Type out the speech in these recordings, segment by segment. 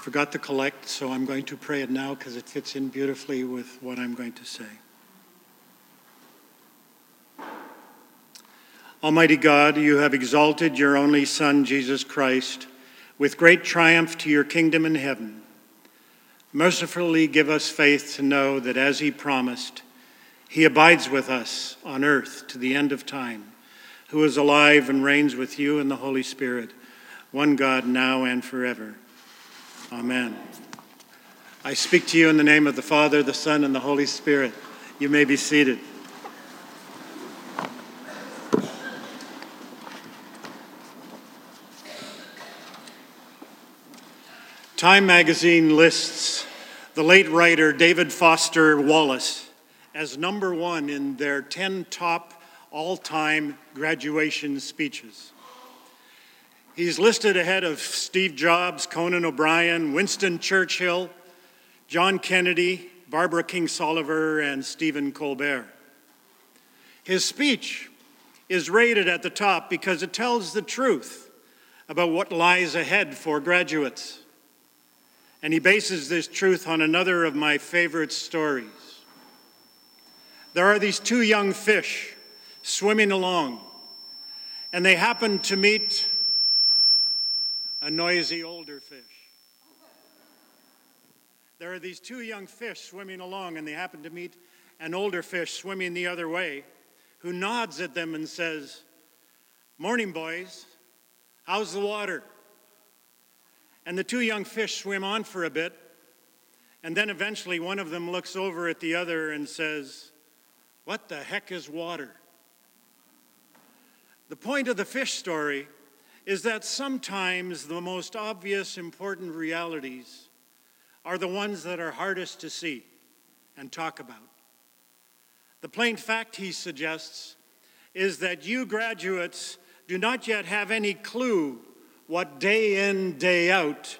forgot to collect, so I'm going to pray it now because it fits in beautifully with what I'm going to say. Almighty God, you have exalted your only Son, Jesus Christ, with great triumph to your kingdom in heaven. Mercifully give us faith to know that as he promised, he abides with us on earth to the end of time, who is alive and reigns with you in the Holy Spirit, one God now and forever. Amen. I speak to you in the name of the Father, the Son, and the Holy Spirit. You may be seated. Time magazine lists the late writer David Foster Wallace as number one in their 10 top all time graduation speeches. He's listed ahead of Steve Jobs, Conan O'Brien, Winston Churchill, John Kennedy, Barbara Kingsolver, and Stephen Colbert. His speech is rated at the top because it tells the truth about what lies ahead for graduates. And he bases this truth on another of my favorite stories. There are these two young fish swimming along, and they happen to meet a noisy older fish. There are these two young fish swimming along, and they happen to meet an older fish swimming the other way who nods at them and says, Morning, boys. How's the water? And the two young fish swim on for a bit, and then eventually one of them looks over at the other and says, What the heck is water? The point of the fish story is that sometimes the most obvious, important realities are the ones that are hardest to see and talk about. The plain fact, he suggests, is that you graduates do not yet have any clue what day in, day out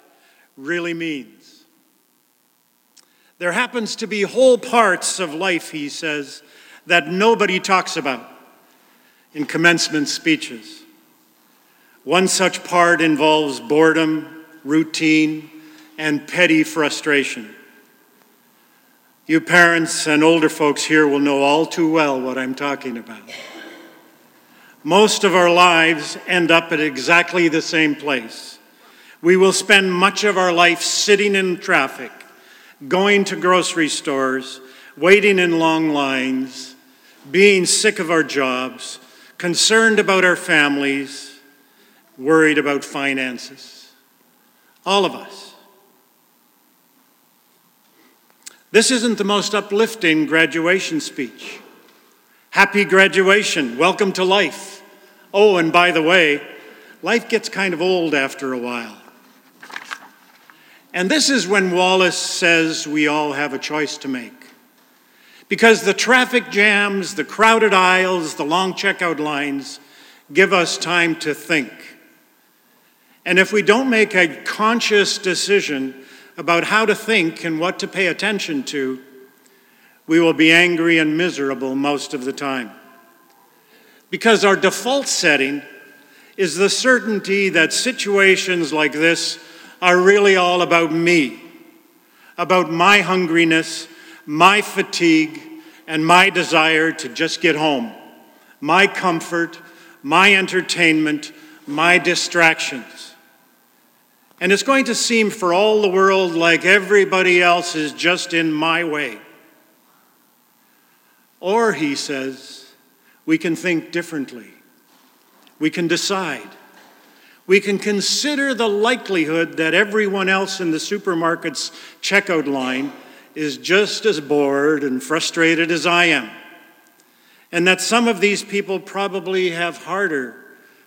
really means. There happens to be whole parts of life, he says, that nobody talks about in commencement speeches. One such part involves boredom, routine, and petty frustration. You parents and older folks here will know all too well what I'm talking about. Most of our lives end up at exactly the same place. We will spend much of our life sitting in traffic, going to grocery stores, waiting in long lines, being sick of our jobs, concerned about our families, worried about finances. All of us. This isn't the most uplifting graduation speech. Happy graduation. Welcome to life. Oh, and by the way, life gets kind of old after a while. And this is when Wallace says we all have a choice to make. Because the traffic jams, the crowded aisles, the long checkout lines give us time to think. And if we don't make a conscious decision about how to think and what to pay attention to, we will be angry and miserable most of the time. Because our default setting is the certainty that situations like this are really all about me, about my hungriness, my fatigue, and my desire to just get home, my comfort, my entertainment, my distractions. And it's going to seem for all the world like everybody else is just in my way. Or, he says, we can think differently. We can decide. We can consider the likelihood that everyone else in the supermarket's checkout line is just as bored and frustrated as I am, and that some of these people probably have harder,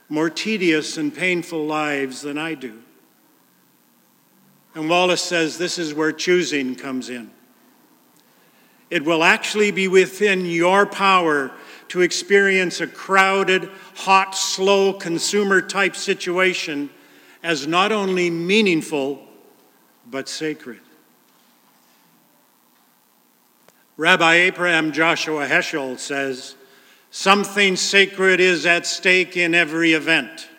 more tedious, and painful lives than I do. And Wallace says this is where choosing comes in. It will actually be within your power to experience a crowded, hot, slow consumer type situation as not only meaningful, but sacred. Rabbi Abraham Joshua Heschel says, Something sacred is at stake in every event.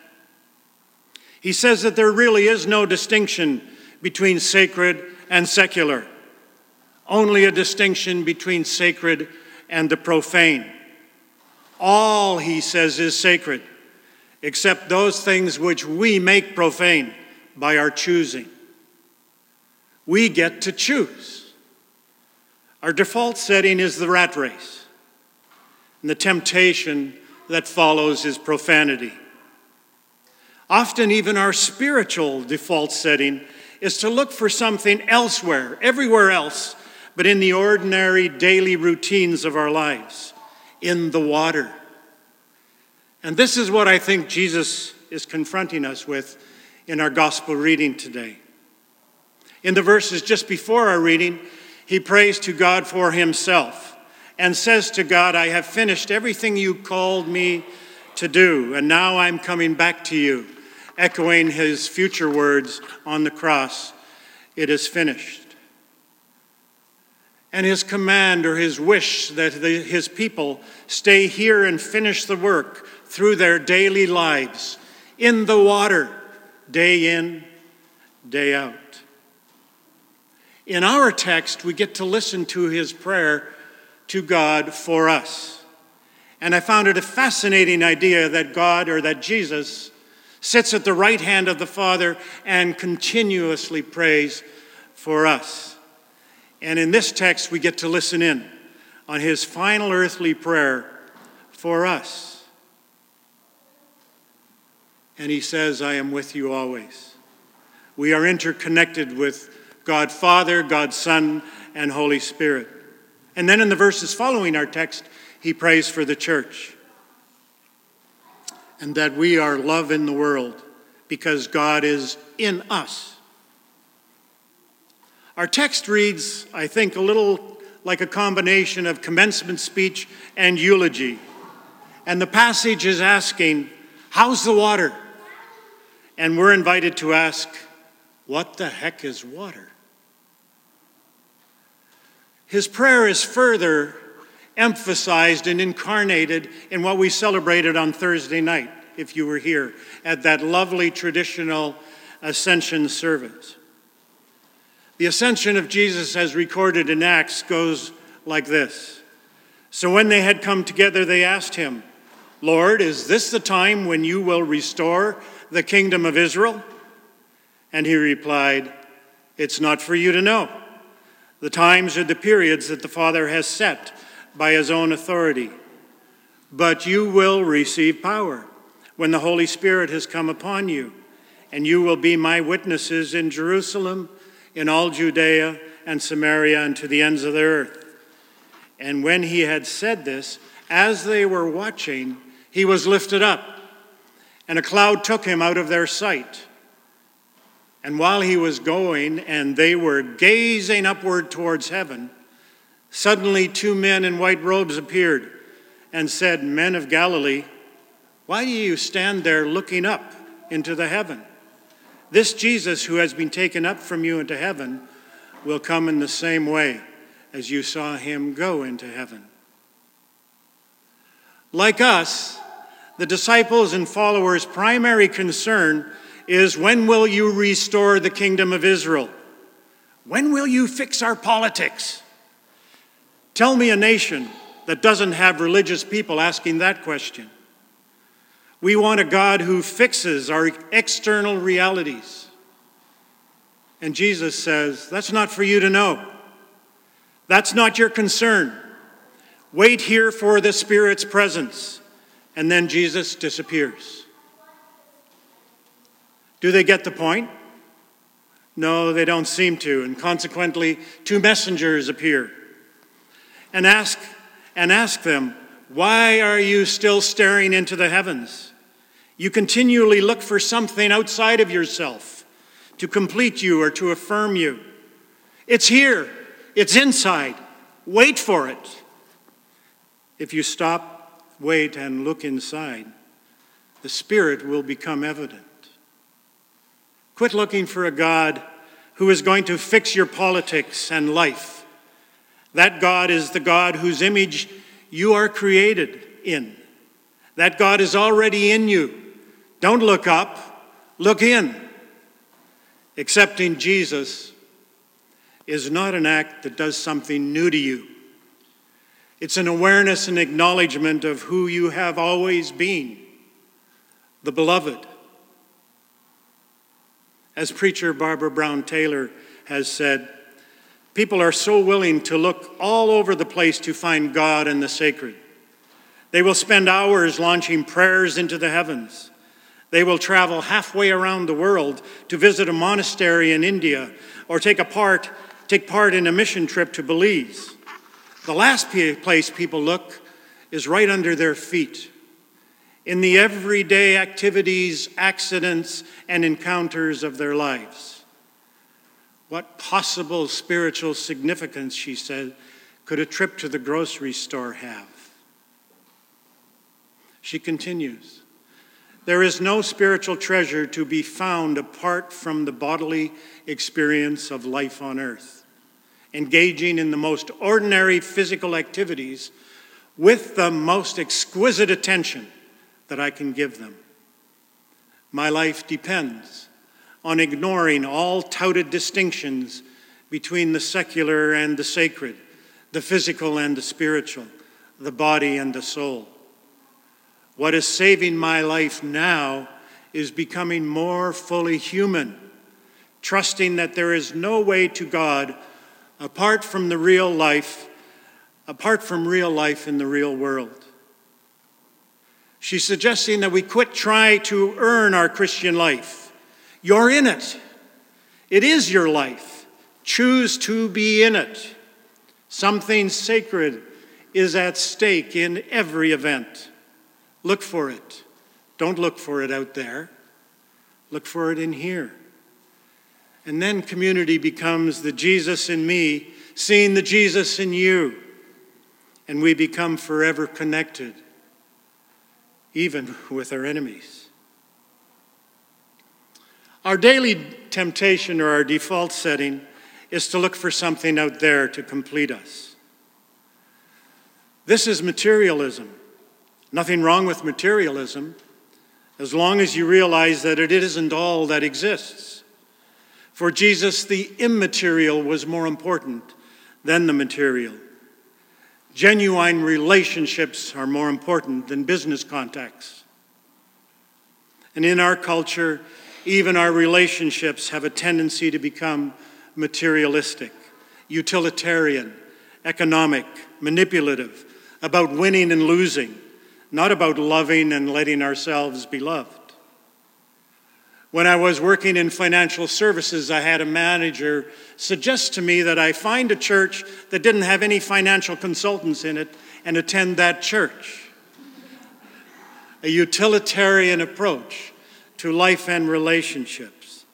He says that there really is no distinction between sacred and secular, only a distinction between sacred and the profane. All, he says, is sacred, except those things which we make profane by our choosing. We get to choose. Our default setting is the rat race, and the temptation that follows is profanity. Often, even our spiritual default setting is to look for something elsewhere, everywhere else, but in the ordinary daily routines of our lives, in the water. And this is what I think Jesus is confronting us with in our gospel reading today. In the verses just before our reading, he prays to God for himself and says to God, I have finished everything you called me to do, and now I'm coming back to you, echoing his future words on the cross It is finished. And his command or his wish that the, his people stay here and finish the work through their daily lives in the water, day in, day out. In our text, we get to listen to his prayer to God for us. And I found it a fascinating idea that God or that Jesus sits at the right hand of the Father and continuously prays for us. And in this text, we get to listen in on his final earthly prayer for us. And he says, I am with you always. We are interconnected with God Father, God Son, and Holy Spirit. And then in the verses following our text, he prays for the church and that we are love in the world because God is in us. Our text reads, I think, a little like a combination of commencement speech and eulogy. And the passage is asking, How's the water? And we're invited to ask, What the heck is water? His prayer is further emphasized and incarnated in what we celebrated on Thursday night, if you were here, at that lovely traditional ascension service. The ascension of Jesus, as recorded in Acts, goes like this So when they had come together, they asked him, Lord, is this the time when you will restore the kingdom of Israel? And he replied, It's not for you to know the times are the periods that the Father has set by his own authority. But you will receive power when the Holy Spirit has come upon you, and you will be my witnesses in Jerusalem, in all Judea and Samaria, and to the ends of the earth. And when he had said this, as they were watching, he was lifted up, and a cloud took him out of their sight. And while he was going and they were gazing upward towards heaven, suddenly two men in white robes appeared and said, Men of Galilee, why do you stand there looking up into the heaven? This Jesus who has been taken up from you into heaven will come in the same way as you saw him go into heaven. Like us, the disciples and followers' primary concern is when will you restore the kingdom of Israel? When will you fix our politics? Tell me a nation that doesn't have religious people asking that question. We want a God who fixes our external realities. And Jesus says, That's not for you to know. That's not your concern. Wait here for the Spirit's presence. And then Jesus disappears. Do they get the point? No, they don't seem to, and consequently, two messengers appear and ask and ask them, "Why are you still staring into the heavens? You continually look for something outside of yourself to complete you or to affirm you. It's here. It's inside. Wait for it." If you stop, wait, and look inside, the Spirit will become evident. Quit looking for a God who is going to fix your politics and life. That God is the God whose image you are created in. That God is already in you. Don't look up, look in. Accepting Jesus is not an act that does something new to you. It's an awareness and acknowledgement of who you have always been, the beloved. As preacher Barbara Brown Taylor has said, people are so willing to look all over the place to find God and the sacred. They will spend hours launching prayers into the heavens. They will travel halfway around the world to visit a monastery in India or take, a part, take part in a mission trip to Belize. The last place people look is right under their feet in the everyday activities, accidents, and encounters of their lives. What possible spiritual significance, she said, could a trip to the grocery store have? She continues There is no spiritual treasure to be found apart from the bodily experience of life on earth. Engaging in the most ordinary physical activities with the most exquisite attention that I can give them. My life depends on ignoring all touted distinctions between the secular and the sacred, the physical and the spiritual, the body and the soul. What is saving my life now is becoming more fully human, trusting that there is no way to God apart from the real life, apart from real life in the real world. She's suggesting that we quit trying to earn our Christian life. You're in it. It is your life. Choose to be in it. Something sacred is at stake in every event. Look for it. Don't look for it out there. Look for it in here. And then community becomes the Jesus in me, seeing the Jesus in you. And we become forever connected even with our enemies. Our daily temptation or our default setting is to look for something out there to complete us. This is materialism. Nothing wrong with materialism as long as you realize that it isn't all that exists. For Jesus, the immaterial was more important than the material. Genuine relationships are more important than business contacts. And in our culture, even our relationships have a tendency to become materialistic, utilitarian, economic, manipulative, about winning and losing, not about loving and letting ourselves be loved. When I was working in financial services, I had a manager suggest to me that I find a church that didn't have any financial consultants in it and attend that church. A utilitarian approach to life and relationships.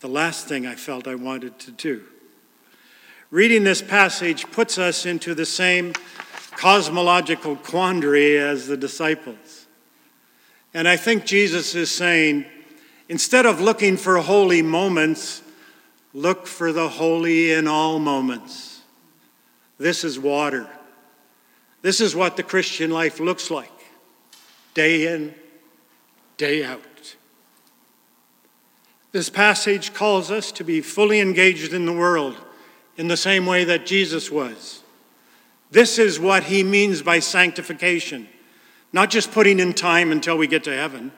The last thing I felt I wanted to do. Reading this passage puts us into the same cosmological quandary as the disciples. And I think Jesus is saying, Instead of looking for holy moments, look for the holy in all moments. This is water. This is what the Christian life looks like day in, day out. This passage calls us to be fully engaged in the world in the same way that Jesus was. This is what he means by sanctification, not just putting in time until we get to heaven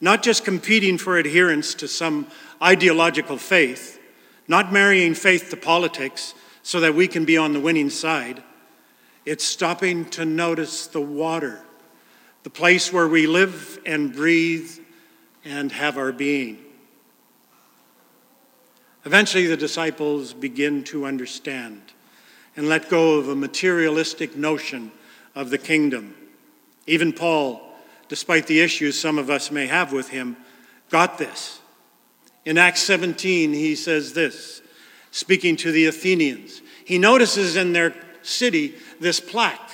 not just competing for adherence to some ideological faith, not marrying faith to politics so that we can be on the winning side. It's stopping to notice the water, the place where we live and breathe and have our being. Eventually, the disciples begin to understand and let go of a materialistic notion of the kingdom. Even Paul despite the issues some of us may have with him, got this. In Acts 17, he says this, speaking to the Athenians. He notices in their city this plaque,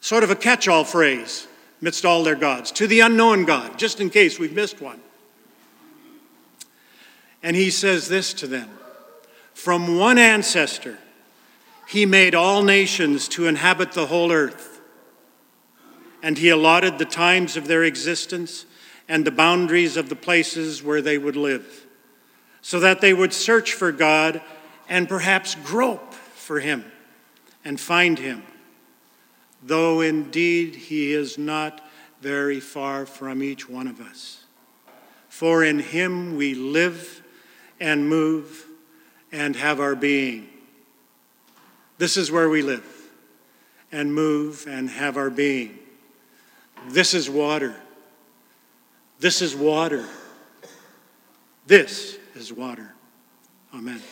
sort of a catch all phrase amidst all their gods, to the unknown God, just in case we've missed one. And he says this to them From one ancestor, he made all nations to inhabit the whole earth and he allotted the times of their existence and the boundaries of the places where they would live. so that they would search for God and perhaps grope for him and find him, though indeed he is not very far from each one of us. For in him we live and move and have our being. This is where we live and move and have our being. This is water. This is water. This is water. Amen.